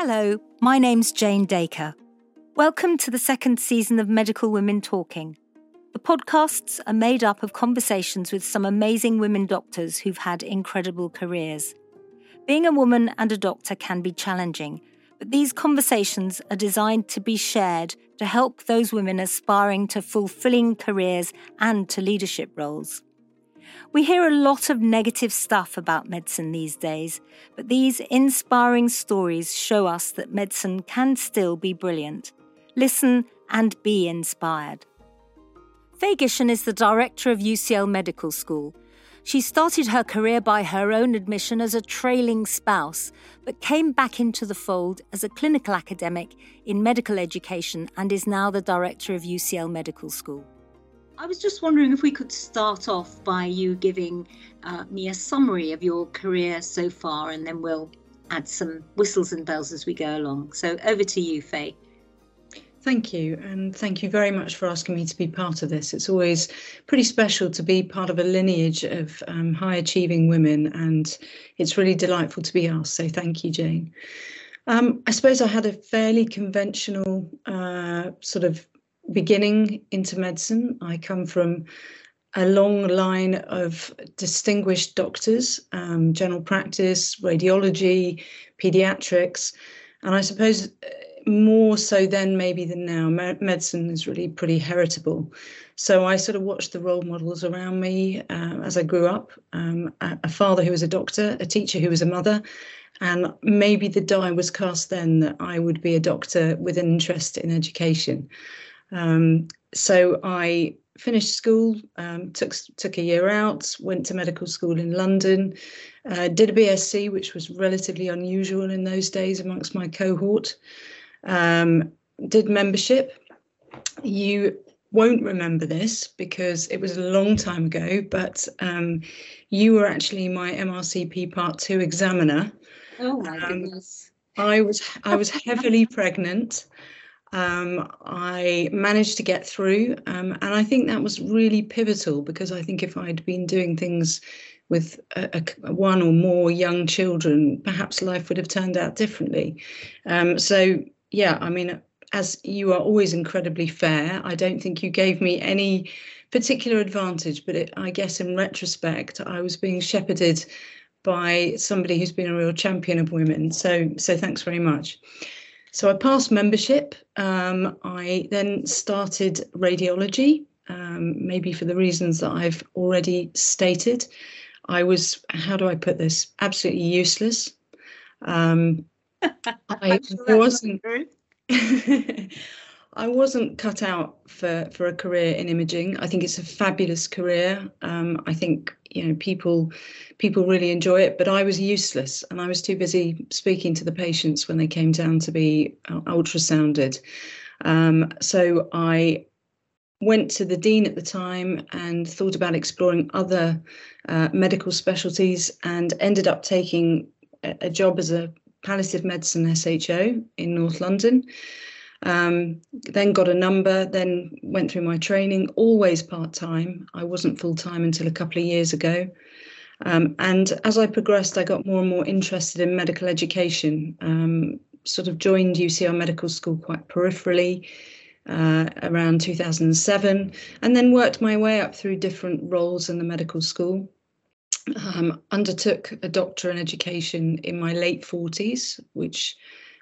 Hello, my name's Jane Dacre. Welcome to the second season of Medical Women Talking. The podcasts are made up of conversations with some amazing women doctors who've had incredible careers. Being a woman and a doctor can be challenging, but these conversations are designed to be shared to help those women aspiring to fulfilling careers and to leadership roles. We hear a lot of negative stuff about medicine these days, but these inspiring stories show us that medicine can still be brilliant. Listen and be inspired. Faye is the director of UCL Medical School. She started her career by her own admission as a trailing spouse, but came back into the fold as a clinical academic in medical education and is now the director of UCL Medical School. I was just wondering if we could start off by you giving uh, me a summary of your career so far, and then we'll add some whistles and bells as we go along. So over to you, Faye. Thank you, and thank you very much for asking me to be part of this. It's always pretty special to be part of a lineage of um, high achieving women, and it's really delightful to be asked. So, thank you, Jane. Um, I suppose I had a fairly conventional uh, sort of beginning into medicine. I come from a long line of distinguished doctors, um, general practice, radiology, pediatrics, and I suppose uh, more so then maybe than now, medicine is really pretty heritable. So I sort of watched the role models around me uh, as I grew up. Um, a father who was a doctor, a teacher who was a mother, and maybe the die was cast then that I would be a doctor with an interest in education. Um, so I finished school, um, took took a year out, went to medical school in London, uh, did a BSc, which was relatively unusual in those days amongst my cohort. Um, did membership. You won't remember this because it was a long time ago, but um, you were actually my MRCP Part Two examiner. Oh my um, goodness! I was I was heavily pregnant. Um, I managed to get through, um, and I think that was really pivotal because I think if I'd been doing things with a, a, one or more young children, perhaps life would have turned out differently. Um, so, yeah, I mean, as you are always incredibly fair, I don't think you gave me any particular advantage, but it, I guess in retrospect, I was being shepherded by somebody who's been a real champion of women. So, so thanks very much. So I passed membership. Um, I then started radiology, um, maybe for the reasons that I've already stated. I was, how do I put this, absolutely useless. Um, I wasn't. I wasn't cut out for for a career in imaging. I think it's a fabulous career. Um, I think you know people people really enjoy it, but I was useless, and I was too busy speaking to the patients when they came down to be uh, ultrasounded. Um, so I went to the dean at the time and thought about exploring other uh, medical specialties, and ended up taking a, a job as a palliative medicine SHO in North London. Um, then got a number, then went through my training, always part time. I wasn't full time until a couple of years ago. Um, and as I progressed, I got more and more interested in medical education. Um, sort of joined UCL Medical School quite peripherally uh, around 2007, and then worked my way up through different roles in the medical school. Um, undertook a doctor in education in my late 40s, which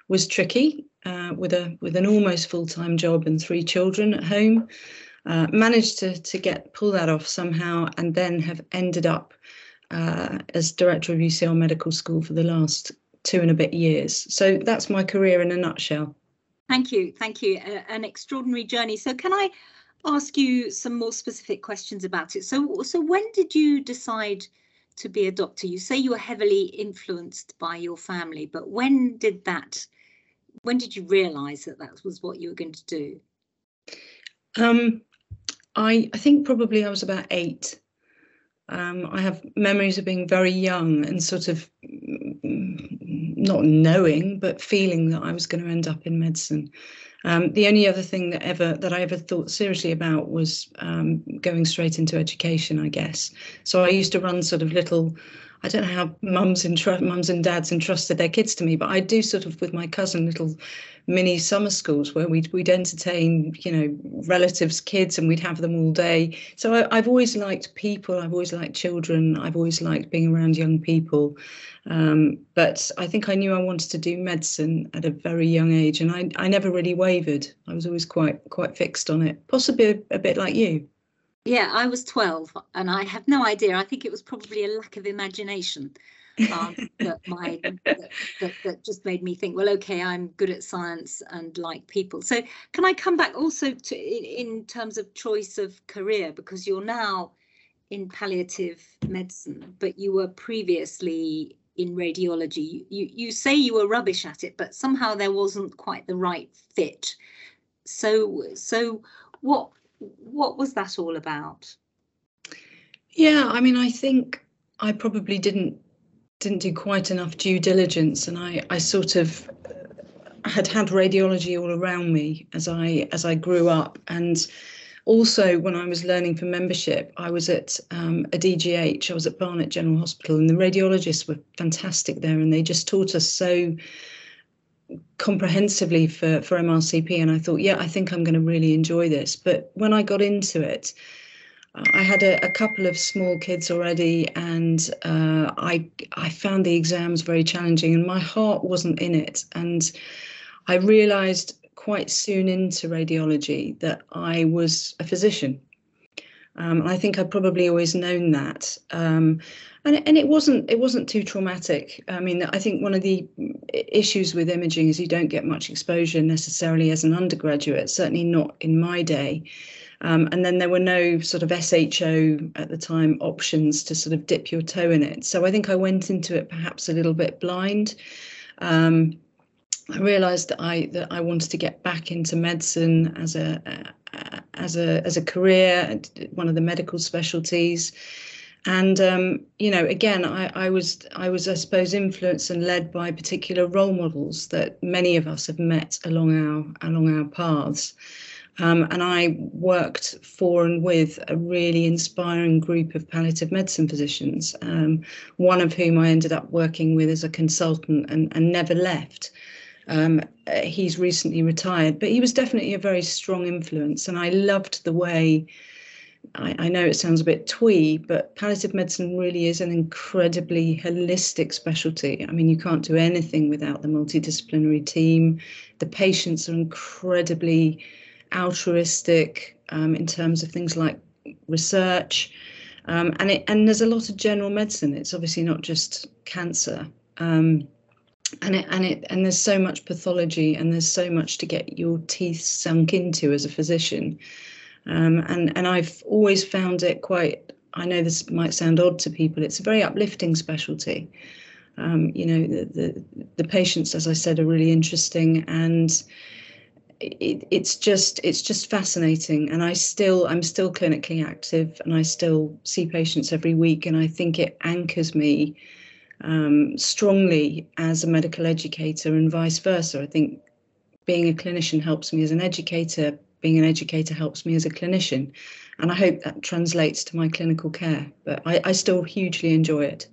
was tricky uh, with a with an almost full time job and three children at home. Uh, managed to to get pull that off somehow, and then have ended up uh, as director of UCL Medical School for the last two and a bit years. So that's my career in a nutshell. Thank you, thank you. an extraordinary journey. So can I ask you some more specific questions about it? So so when did you decide? to be a doctor you say you were heavily influenced by your family but when did that when did you realize that that was what you were going to do? Um, I, I think probably I was about eight. Um, I have memories of being very young and sort of not knowing, but feeling that I was going to end up in medicine. Um, the only other thing that ever that I ever thought seriously about was um, going straight into education, I guess. So I used to run sort of little I don't know how mums and mums and dads entrusted their kids to me, but I do sort of with my cousin little mini summer schools where we'd we'd entertain you know relatives' kids and we'd have them all day. So I, have always liked people. I've always liked children. I've always liked being around young people. Um, but I think I knew I wanted to do medicine at a very young age, and I I never really wavered. I was always quite quite fixed on it. Possibly a, a bit like you. Yeah, I was 12 and I have no idea. I think it was probably a lack of imagination um, that my that, that, that, just made me think, well, okay, I'm good at science and like people. So can I come back also to in, in terms of choice of career because you're now in palliative medicine, but you were previously in radiology. You you say you were rubbish at it, but somehow there wasn't quite the right fit. So so what what was that all about? Yeah, I mean, I think I probably didn't didn't do quite enough due diligence, and I I sort of had had radiology all around me as I as I grew up, and also when I was learning for membership, I was at um, a DGH. I was at Barnet General Hospital, and the radiologists were fantastic there, and they just taught us so comprehensively for for MRCP and I thought yeah I think I'm going to really enjoy this. But when I got into it I had a, a couple of small kids already and uh, I I found the exams very challenging and my heart wasn't in it. And I realized quite soon into radiology that I was a physician. Um, and I think I'd probably always known that. Um, and, and it wasn't it wasn't too traumatic. I mean, I think one of the issues with imaging is you don't get much exposure necessarily as an undergraduate. Certainly not in my day. Um, and then there were no sort of SHO at the time options to sort of dip your toe in it. So I think I went into it perhaps a little bit blind. Um, I realised that I that I wanted to get back into medicine as a, a as a as a career, one of the medical specialties, and um, you know, again, I, I was I was I suppose influenced and led by particular role models that many of us have met along our along our paths. Um, and I worked for and with a really inspiring group of palliative medicine physicians, um, one of whom I ended up working with as a consultant and, and never left. Um, he's recently retired, but he was definitely a very strong influence, and I loved the way. I, I know it sounds a bit twee, but palliative medicine really is an incredibly holistic specialty. I mean, you can't do anything without the multidisciplinary team. The patients are incredibly altruistic um, in terms of things like research. Um, and it, and there's a lot of general medicine. It's obviously not just cancer. Um, and it and it and there's so much pathology and there's so much to get your teeth sunk into as a physician um, and and I've always found it quite I know this might sound odd to people it's a very uplifting specialty um, you know the, the the patients as I said are really interesting and it, it's just it's just fascinating and I still I'm still clinically active and I still see patients every week and I think it anchors me um, strongly as a medical educator and vice versa. I think being a clinician helps me as an educator, being an educator helps me as a clinician. And I hope that translates to my clinical care, but I, I still hugely enjoy it.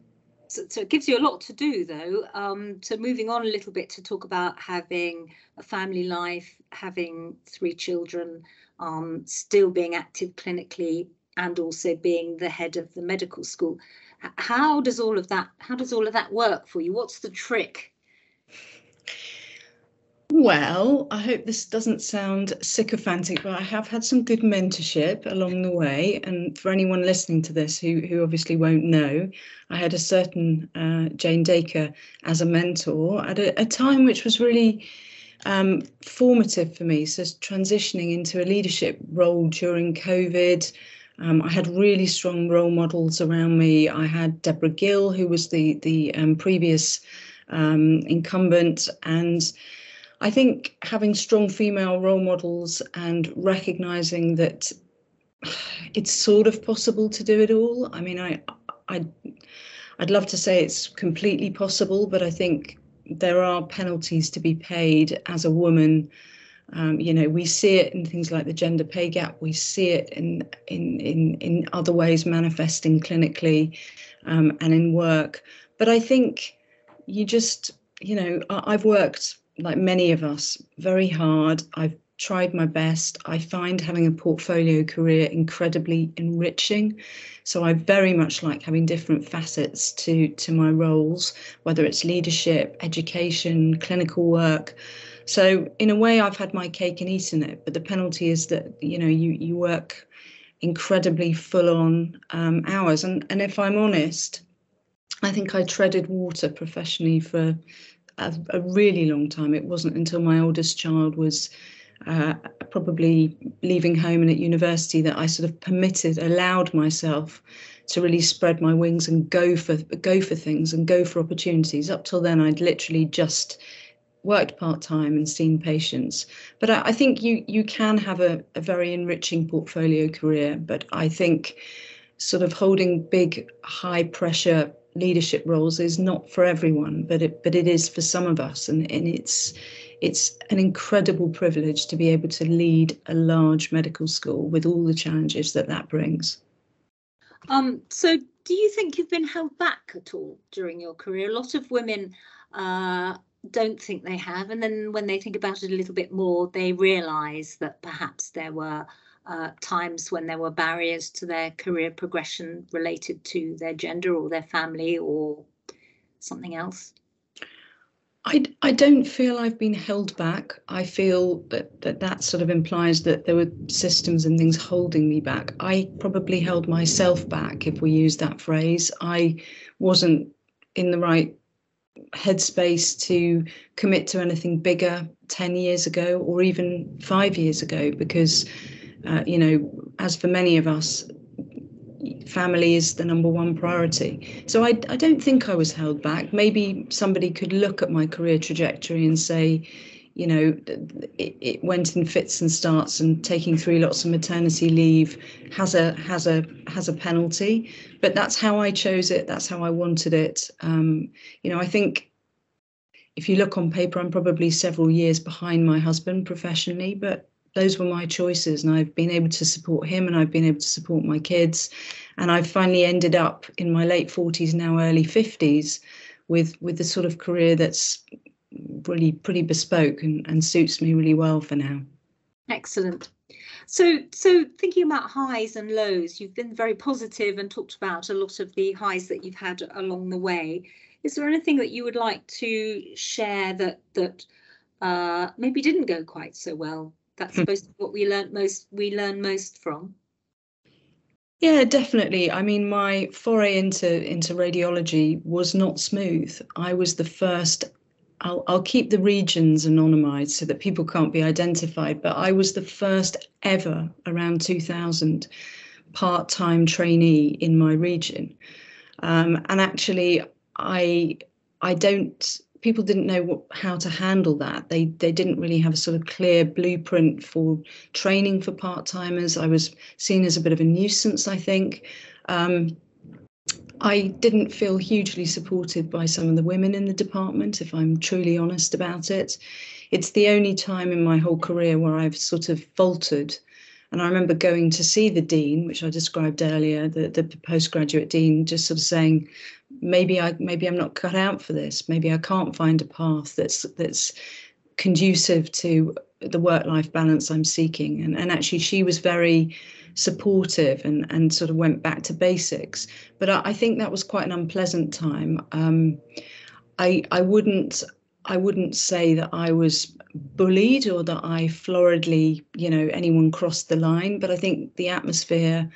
So, so, it gives you a lot to do, though. Um, so, moving on a little bit to talk about having a family life, having three children, um, still being active clinically, and also being the head of the medical school how does all of that how does all of that work for you what's the trick well, I hope this doesn't sound sycophantic, but I have had some good mentorship along the way. And for anyone listening to this who, who obviously won't know, I had a certain uh, Jane Dacre as a mentor at a, a time which was really um, formative for me. So, transitioning into a leadership role during COVID, um, I had really strong role models around me. I had Deborah Gill, who was the the um, previous um, incumbent, and I think having strong female role models and recognizing that it's sort of possible to do it all. I mean, I I I'd love to say it's completely possible, but I think there are penalties to be paid as a woman um, you know, we see it in things like the gender pay gap. We see it in in in in other ways manifesting clinically. um, and in work. But I think you just, you know, I, I've worked like many of us very hard. I've tried my best. I find having a portfolio career incredibly enriching. So I very much like having different facets to to my roles, whether it's leadership, education, clinical work. So in a way I've had my cake and eaten it, but the penalty is that you know you you work incredibly full on um, hours and and if I'm honest, I think I treaded water professionally for a, a really long time. It wasn't until my oldest child was uh, probably leaving home and at university that I sort of permitted, allowed myself to really spread my wings and go for go for things and go for opportunities. Up till then, I'd literally just worked part time and seen patients. But I, I, think you you can have a, a very enriching portfolio career. But I think sort of holding big, high pressure leadership roles is not for everyone, but it but it is for some of us, and and it's it's an incredible privilege to be able to lead a large medical school with all the challenges that that brings. Um, so, do you think you've been held back at all during your career? A lot of women uh, don't think they have, and then when they think about it a little bit more, they realise that perhaps there were uh, times when there were barriers to their career progression related to their gender or their family or something else. I, I don't feel I've been held back. I feel that, that that sort of implies that there were systems and things holding me back. I probably held myself back, if we use that phrase. I wasn't in the right headspace to commit to anything bigger 10 years ago or even five years ago because, uh, you know, as for many of us, family is the number one priority. So I, I don't think I was held back. Maybe somebody could look at my career trajectory and say, you know, it, it went in fits and starts, and taking three lots of maternity leave has a has a has a penalty. But that's how I chose it. That's how I wanted it. Um, you know, I think if you look on paper, I'm probably several years behind my husband professionally, but those were my choices and I've been able to support him and I've been able to support my kids. And I've finally ended up in my late 40s now early 50s with with the sort of career that's really pretty bespoke and, and suits me really well for now. Excellent. So so thinking about highs and lows you've been very positive and talked about a lot of the highs that you've had along the way. Is there anything that you would like to share that that uh, maybe didn't go quite so well that's supposed to be what we learn most we learn most from. Yeah definitely. I mean my foray into into radiology was not smooth. I was the first I'll, I'll keep the regions anonymized so that people can't be identified but i was the first ever around 2000 part-time trainee in my region. Um, and actually i i don't people didn't know what, how to handle that. They they didn't really have a sort of clear blueprint for training for part timers. I was seen as a bit of a nuisance, I think. Um, I didn't feel hugely supported by some of the women in the department, if I'm truly honest about it. It's the only time in my whole career where I've sort of faltered. And I remember going to see the dean, which I described earlier, the, the postgraduate dean, just sort of saying, maybe I maybe I'm not cut out for this. Maybe I can't find a path that's that's conducive to the work-life balance I'm seeking. And and actually she was very supportive and and sort of went back to basics. But I, I think that was quite an unpleasant time. Um, I I wouldn't I wouldn't say that I was bullied or that I floridly, you know, anyone crossed the line, but I think the atmosphere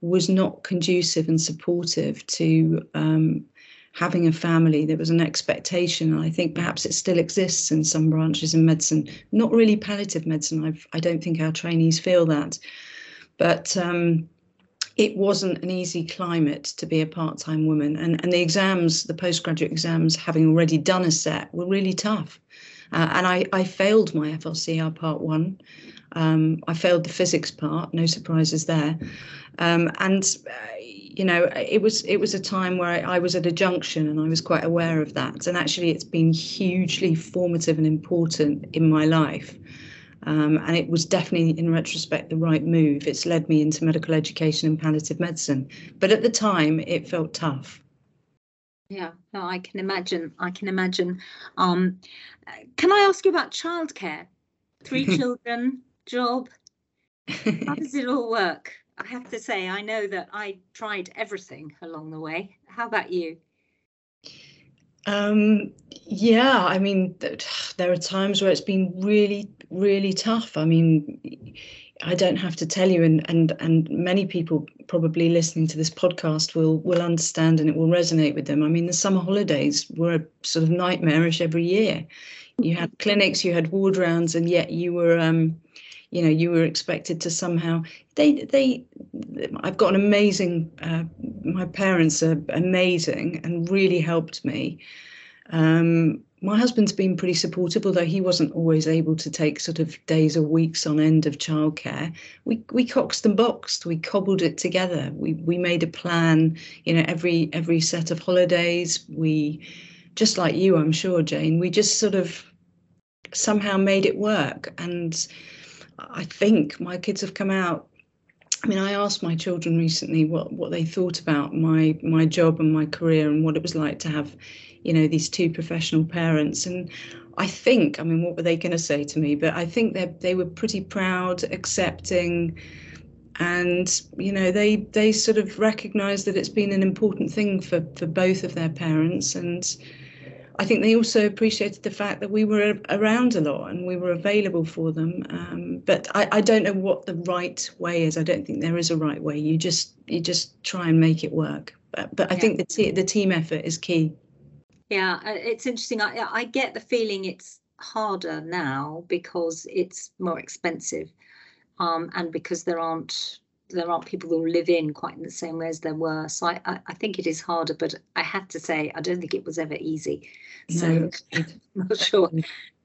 was not conducive and supportive to um, having a family. There was an expectation, and I think perhaps it still exists in some branches in medicine. Not really palliative medicine. I've, I do not think our trainees feel that, but um, it wasn't an easy climate to be a part-time woman. And and the exams, the postgraduate exams, having already done a set, were really tough. Uh, and I, I failed my FRCR part one. Um, I failed the physics part, no surprises there. Um, and uh, you know, it was it was a time where I, I, was at a junction, and I was quite aware of that. And actually, it's been hugely formative and important in my life. Um, and it was definitely, in retrospect, the right move. It's led me into medical education and palliative medicine. But at the time, it felt tough. Yeah, no, I can imagine. I can imagine. Um, can I ask you about childcare? Three children, job. How does it all work? I have to say, I know that I tried everything along the way. How about you? Um, yeah, I mean, there are times where it's been really, really tough. I mean, I don't have to tell you, and and and many people probably listening to this podcast will will understand, and it will resonate with them. I mean, the summer holidays were sort of nightmarish every year. You had clinics, you had ward rounds, and yet you were, um, you know, you were expected to somehow. They they, I've got an amazing. Uh, my parents are amazing and really helped me. Um, my husband's been pretty supportive, although he wasn't always able to take sort of days or weeks on end of childcare. We we coxed and boxed, we cobbled it together. We we made a plan, you know, every every set of holidays. We just like you, I'm sure, Jane, we just sort of somehow made it work. And I think my kids have come out I mean, I asked my children recently what, what they thought about my my job and my career and what it was like to have, you know, these two professional parents. And I think, I mean, what were they going to say to me? But I think they they were pretty proud, accepting, and you know, they they sort of recognised that it's been an important thing for for both of their parents and I think they also appreciated the fact that we were around a lot and we were available for them. Um, but I, I, don't know what the right way is. I don't think there is a right way. You just you just try and make it work. But, but I yeah. think the te- the team effort is key. Yeah, uh, it's interesting. I, I get the feeling it's harder now because it's more expensive, um, and because there aren't there aren't people who live in quite in the same way as there were. So I, I, I, think it is harder, but I have to say, I don't think it was ever easy. So no, I'm not sure.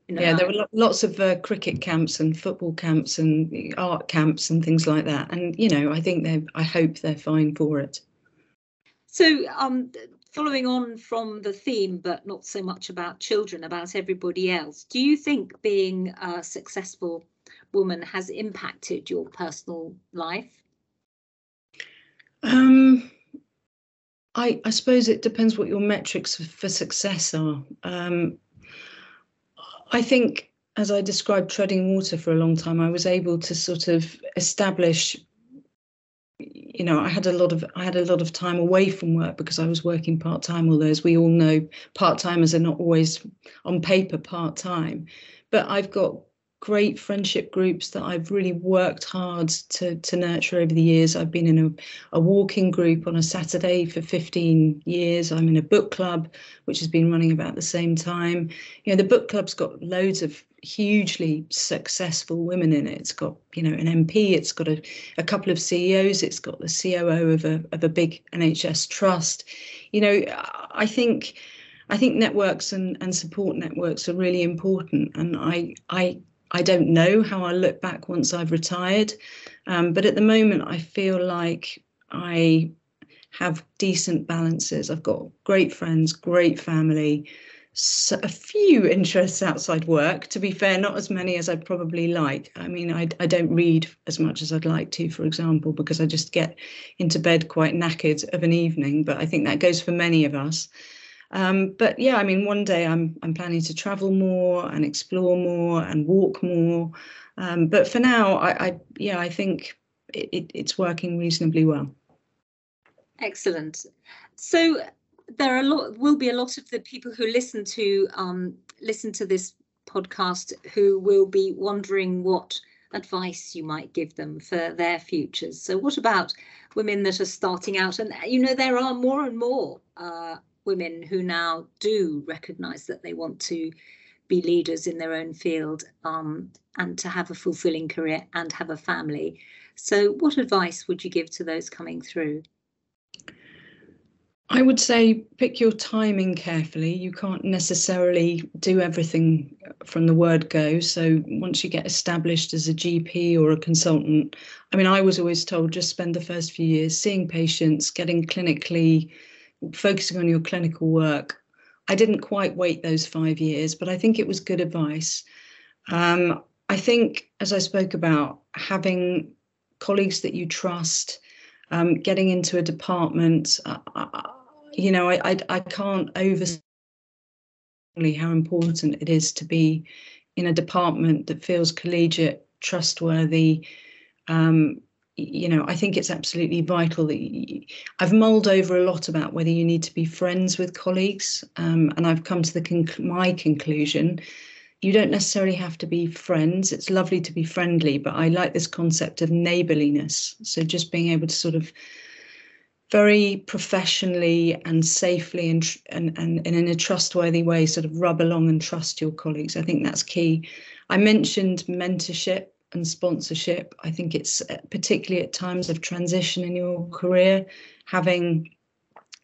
You know, yeah, there were lots of uh, cricket camps and football camps and art camps and things like that. And, you know, I think they I hope they're fine for it. So, um, following on from the theme, but not so much about children, about everybody else, do you think being a successful woman has impacted your personal life? Um, I, I suppose it depends what your metrics for success are. Um, I think, as I described treading water for a long time, I was able to sort of establish. You know, I had a lot of I had a lot of time away from work because I was working part time. Although, as we all know, part timers are not always on paper part time. But I've got great friendship groups that I've really worked hard to, to nurture over the years. I've been in a, a walking group on a Saturday for 15 years. I'm in a book club, which has been running about the same time. You know, the book club's got loads of hugely successful women in it. It's got, you know, an MP, it's got a, a couple of CEOs, it's got the COO of a of a big NHS trust. You know, I think I think networks and, and support networks are really important. And I I I don't know how I look back once I've retired, um, but at the moment I feel like I have decent balances. I've got great friends, great family, so a few interests outside work. To be fair, not as many as I'd probably like. I mean, I, I don't read as much as I'd like to, for example, because I just get into bed quite knackered of an evening. But I think that goes for many of us. Um, but yeah, I mean, one day I'm I'm planning to travel more and explore more and walk more. Um, but for now, I, I yeah, I think it, it, it's working reasonably well. Excellent. So there are a lot will be a lot of the people who listen to um, listen to this podcast who will be wondering what advice you might give them for their futures. So what about women that are starting out? And you know there are more and more uh, women who now do recognise that they want to be leaders in their own field um, and to have a fulfilling career and have a family. So, what advice would you give to those coming through? I would say pick your timing carefully. You can't necessarily do everything from the word go. So once you get established as a GP or a consultant, I mean, I was always told just spend the first few years seeing patients, getting clinically focusing on your clinical work. I didn't quite wait those five years, but I think it was good advice. Um, I think, as I spoke about, having colleagues that you trust, um, getting into a department. Uh, you know, I, I, I can't overstate how important it is to be in a department that feels collegiate, trustworthy. Um, you know, I think it's absolutely vital that you, I've mulled over a lot about whether you need to be friends with colleagues, um, and I've come to the conc- my conclusion. You don't necessarily have to be friends. It's lovely to be friendly, but I like this concept of neighborliness. So just being able to sort of very professionally and safely and, and, and, and in a trustworthy way sort of rub along and trust your colleagues. I think that's key. I mentioned mentorship and sponsorship. I think it's uh, particularly at times of transition in your career, having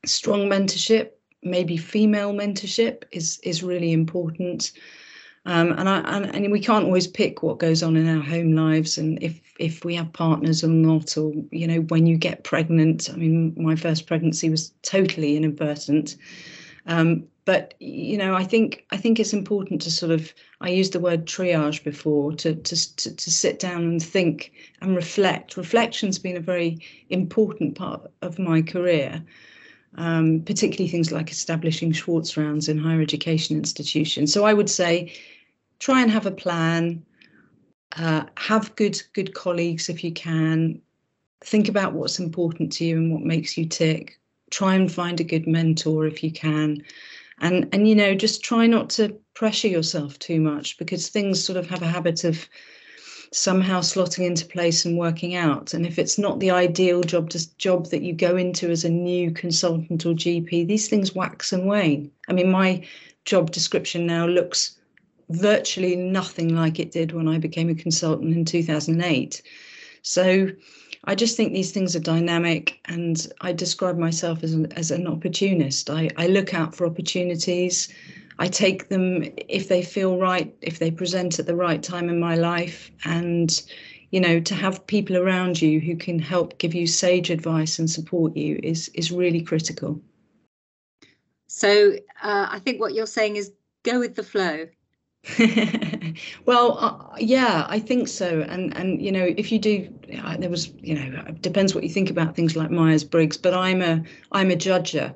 strong mentorship, maybe female mentorship is is really important. Um, and I and, and we can't always pick what goes on in our home lives and if if we have partners or not, or you know, when you get pregnant. I mean, my first pregnancy was totally inadvertent. Um, but you know, I think I think it's important to sort of I used the word triage before to to to, to sit down and think and reflect. Reflection's been a very important part of my career. Um, particularly things like establishing Schwartz rounds in higher education institutions. So I would say try and have a plan, uh, have good good colleagues if you can. Think about what's important to you and what makes you tick. Try and find a good mentor if you can, and and you know just try not to pressure yourself too much because things sort of have a habit of somehow slotting into place and working out. And if it's not the ideal job to, job that you go into as a new consultant or GP, these things wax and wane. I mean, my job description now looks virtually nothing like it did when I became a consultant in 2008. So I just think these things are dynamic, and I describe myself as an, as an opportunist. I, I look out for opportunities. I take them if they feel right, if they present at the right time in my life, and you know, to have people around you who can help give you sage advice and support you is is really critical. So uh, I think what you're saying is go with the flow. well, uh, yeah, I think so. And and you know, if you do, uh, there was you know, it depends what you think about things like Myers Briggs. But I'm a I'm a judger,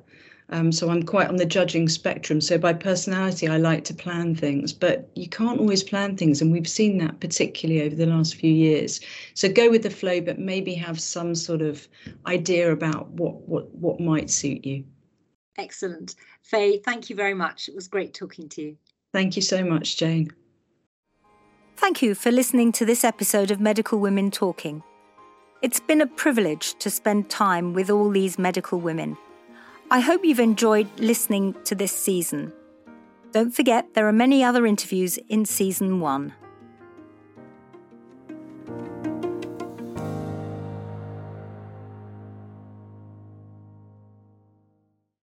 um, so I'm quite on the judging spectrum. So by personality, I like to plan things, but you can't always plan things, and we've seen that particularly over the last few years. So go with the flow, but maybe have some sort of idea about what what what might suit you. Excellent, Faye. Thank you very much. It was great talking to you. Thank you so much, Jane. Thank you for listening to this episode of Medical Women Talking. It's been a privilege to spend time with all these medical women. I hope you've enjoyed listening to this season. Don't forget, there are many other interviews in season one.